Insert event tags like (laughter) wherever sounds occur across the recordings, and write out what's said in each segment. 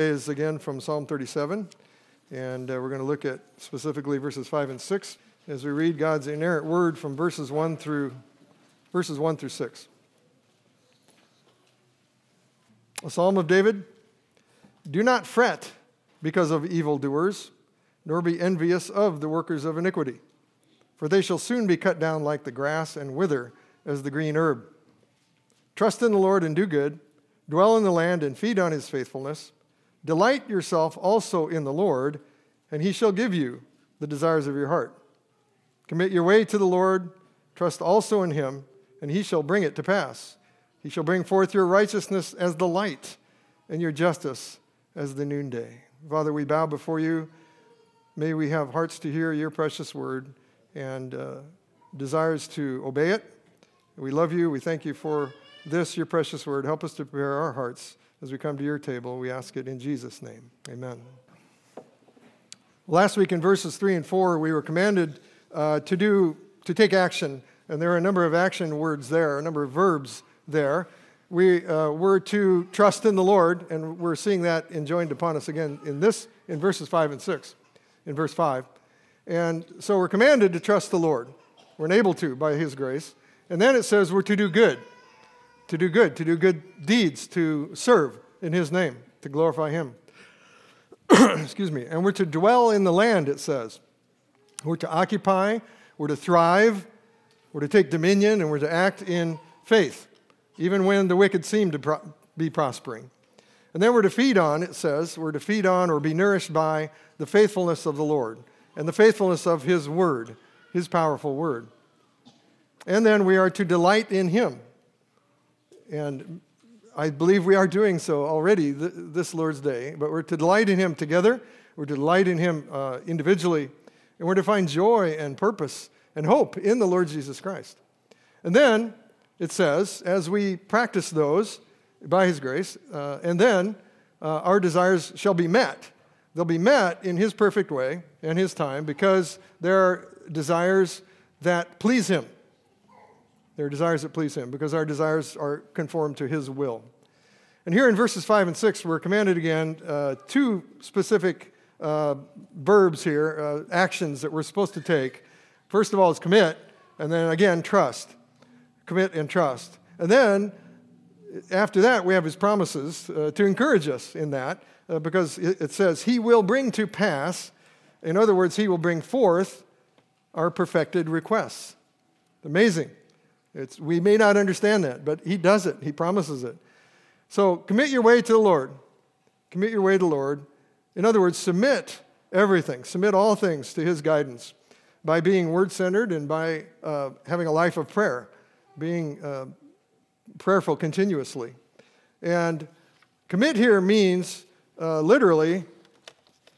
is again from Psalm 37, and uh, we're going to look at specifically verses 5 and 6 as we read God's inerrant word from verses 1 through verses 1 through 6. A psalm of David Do not fret because of evildoers, nor be envious of the workers of iniquity, for they shall soon be cut down like the grass and wither as the green herb. Trust in the Lord and do good, dwell in the land and feed on his faithfulness. Delight yourself also in the Lord, and he shall give you the desires of your heart. Commit your way to the Lord, trust also in him, and he shall bring it to pass. He shall bring forth your righteousness as the light, and your justice as the noonday. Father, we bow before you. May we have hearts to hear your precious word and uh, desires to obey it. We love you. We thank you for this, your precious word. Help us to prepare our hearts as we come to your table. We ask it in Jesus' name. Amen. Last week in verses 3 and 4, we were commanded uh, to, do, to take action, and there are a number of action words there, a number of verbs there. We uh, were to trust in the Lord, and we're seeing that enjoined upon us again in this, in verses 5 and 6, in verse 5. And so we're commanded to trust the Lord. We're enabled to by His grace. And then it says we're to do good to do good, to do good deeds, to serve in His name, to glorify Him. (clears throat) Excuse me. And we're to dwell in the land, it says. We're to occupy, we're to thrive, we're to take dominion, and we're to act in faith, even when the wicked seem to pro- be prospering. And then we're to feed on, it says, we're to feed on or be nourished by the faithfulness of the Lord and the faithfulness of His word, His powerful word. And then we are to delight in Him. And I believe we are doing so already th- this Lord's Day, but we're to delight in Him together, we're to delight in Him uh, individually, and we're to find joy and purpose and hope in the Lord Jesus Christ. And then it says, as we practice those by His grace, uh, and then uh, our desires shall be met. They'll be met in His perfect way and His time because there are desires that please Him. There are desires that please Him because our desires are conformed to His will. And here in verses 5 and 6, we're commanded again uh, two specific uh, verbs here, uh, actions that we're supposed to take. First of all, is commit, and then again, trust. Commit and trust. And then after that, we have His promises uh, to encourage us in that uh, because it says, He will bring to pass, in other words, He will bring forth our perfected requests. Amazing. It's, we may not understand that, but He does it. He promises it. So commit your way to the Lord. Commit your way to the Lord. In other words, submit everything, submit all things to His guidance by being word centered and by uh, having a life of prayer, being uh, prayerful continuously. And commit here means uh, literally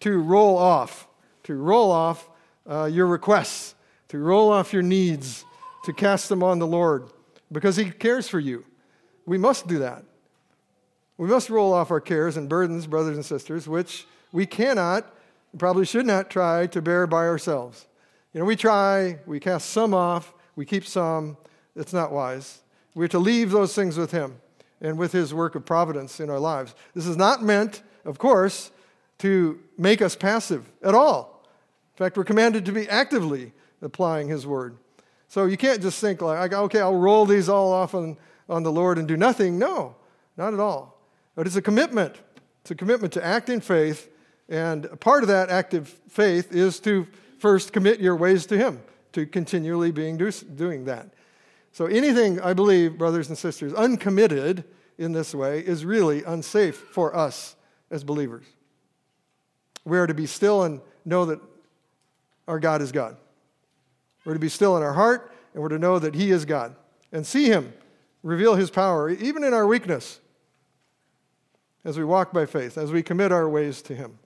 to roll off, to roll off uh, your requests, to roll off your needs, to cast them on the Lord because He cares for you. We must do that. We must roll off our cares and burdens, brothers and sisters, which we cannot, probably should not try to bear by ourselves. You know, we try, we cast some off, we keep some. It's not wise. We're to leave those things with Him and with His work of providence in our lives. This is not meant, of course, to make us passive at all. In fact, we're commanded to be actively applying His word. So you can't just think like, okay, I'll roll these all off on, on the Lord and do nothing. No, not at all. But it's a commitment. It's a commitment to act in faith. And part of that active faith is to first commit your ways to Him, to continually being do, doing that. So anything, I believe, brothers and sisters, uncommitted in this way is really unsafe for us as believers. We are to be still and know that our God is God. We're to be still in our heart, and we're to know that He is God and see Him reveal His power, even in our weakness, as we walk by faith, as we commit our ways to Him.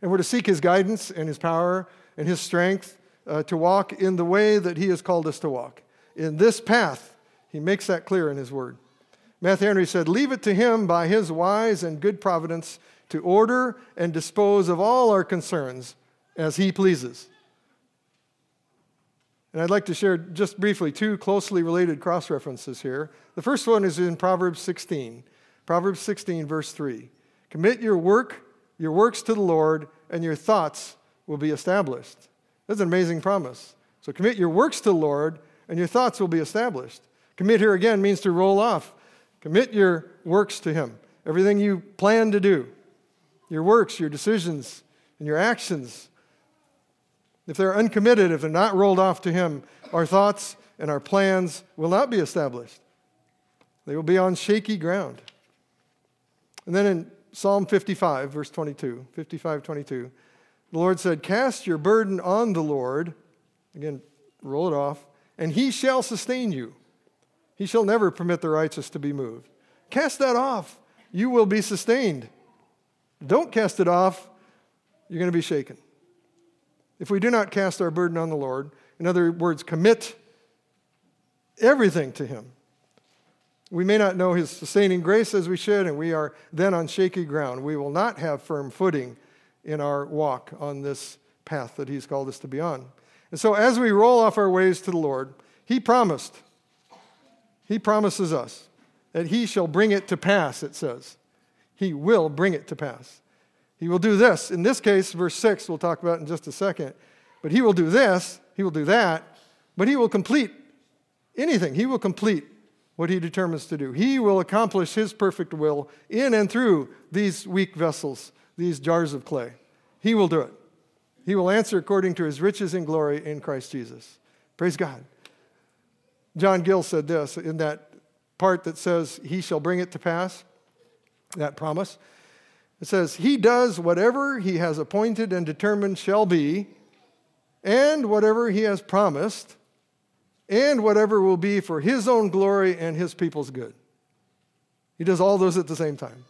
And we're to seek His guidance and His power and His strength uh, to walk in the way that He has called us to walk. In this path, He makes that clear in His Word. Matthew Henry said, Leave it to Him by His wise and good providence to order and dispose of all our concerns as He pleases. And I'd like to share just briefly two closely related cross references here. The first one is in Proverbs 16, Proverbs 16, verse 3. Commit your work, your works to the Lord, and your thoughts will be established. That's an amazing promise. So commit your works to the Lord, and your thoughts will be established. Commit here again means to roll off. Commit your works to Him. Everything you plan to do, your works, your decisions, and your actions, if they're uncommitted, if they're not rolled off to Him, our thoughts and our plans will not be established. They will be on shaky ground. And then in Psalm 55, verse 22, 55, 22, the Lord said, Cast your burden on the Lord. Again, roll it off, and he shall sustain you. He shall never permit the righteous to be moved. Cast that off. You will be sustained. Don't cast it off. You're going to be shaken. If we do not cast our burden on the Lord, in other words, commit everything to Him, we may not know His sustaining grace as we should, and we are then on shaky ground. We will not have firm footing in our walk on this path that He's called us to be on. And so, as we roll off our ways to the Lord, He promised, He promises us that He shall bring it to pass, it says. He will bring it to pass. He will do this. In this case, verse 6, we'll talk about in just a second. But He will do this, He will do that, but He will complete anything. He will complete what He determines to do. He will accomplish His perfect will in and through these weak vessels, these jars of clay. He will do it. He will answer according to his riches and glory in Christ Jesus. Praise God. John Gill said this in that part that says, He shall bring it to pass, that promise. It says, He does whatever He has appointed and determined shall be, and whatever He has promised, and whatever will be for His own glory and His people's good. He does all those at the same time.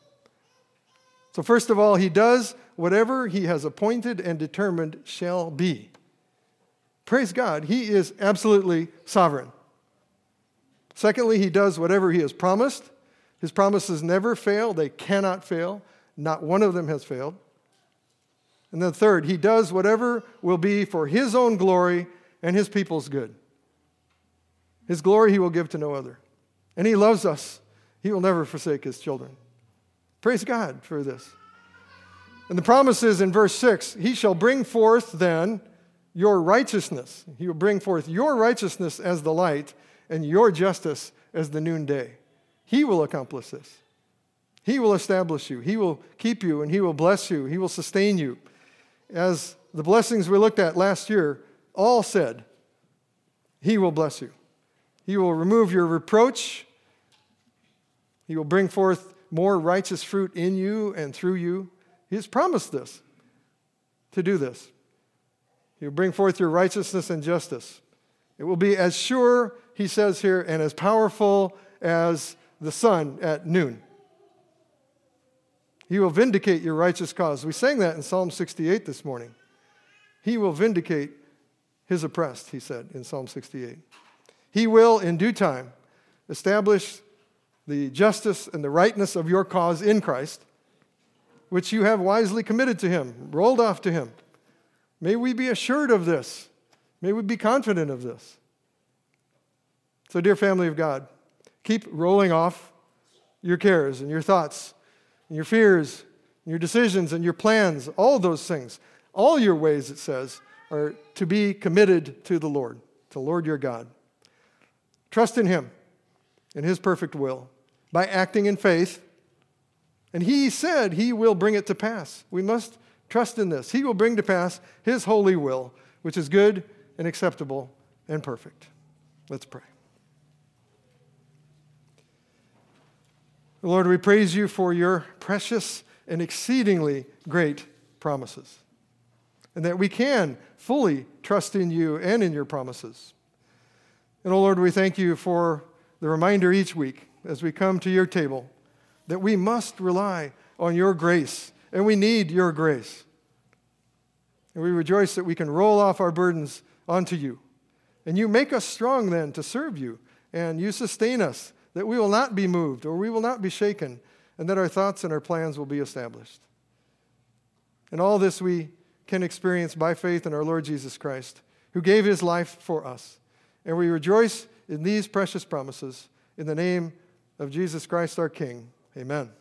So, first of all, He does whatever he has appointed and determined shall be. Praise God, he is absolutely sovereign. Secondly, he does whatever he has promised. His promises never fail, they cannot fail. Not one of them has failed. And then, third, he does whatever will be for his own glory and his people's good. His glory he will give to no other. And he loves us, he will never forsake his children. Praise God for this. And the promise is in verse 6 He shall bring forth then your righteousness. He will bring forth your righteousness as the light and your justice as the noonday. He will accomplish this. He will establish you. He will keep you and He will bless you. He will sustain you. As the blessings we looked at last year all said, He will bless you. He will remove your reproach. He will bring forth more righteous fruit in you and through you. He has promised this, to do this. He will bring forth your righteousness and justice. It will be as sure, he says here, and as powerful as the sun at noon. He will vindicate your righteous cause. We sang that in Psalm 68 this morning. He will vindicate his oppressed, he said in Psalm 68. He will, in due time, establish the justice and the rightness of your cause in Christ which you have wisely committed to him, rolled off to him. May we be assured of this. May we be confident of this. So, dear family of God, keep rolling off your cares and your thoughts and your fears and your decisions and your plans, all those things. All your ways, it says, are to be committed to the Lord, to the Lord your God. Trust in him, in his perfect will, by acting in faith and he said he will bring it to pass. We must trust in this. He will bring to pass his holy will, which is good and acceptable and perfect. Let's pray. Lord, we praise you for your precious and exceedingly great promises, and that we can fully trust in you and in your promises. And, oh Lord, we thank you for the reminder each week as we come to your table that we must rely on your grace, and we need your grace. And we rejoice that we can roll off our burdens onto you. And you make us strong then to serve you, and you sustain us that we will not be moved or we will not be shaken, and that our thoughts and our plans will be established. And all this we can experience by faith in our Lord Jesus Christ, who gave his life for us. And we rejoice in these precious promises in the name of Jesus Christ our King. Amen.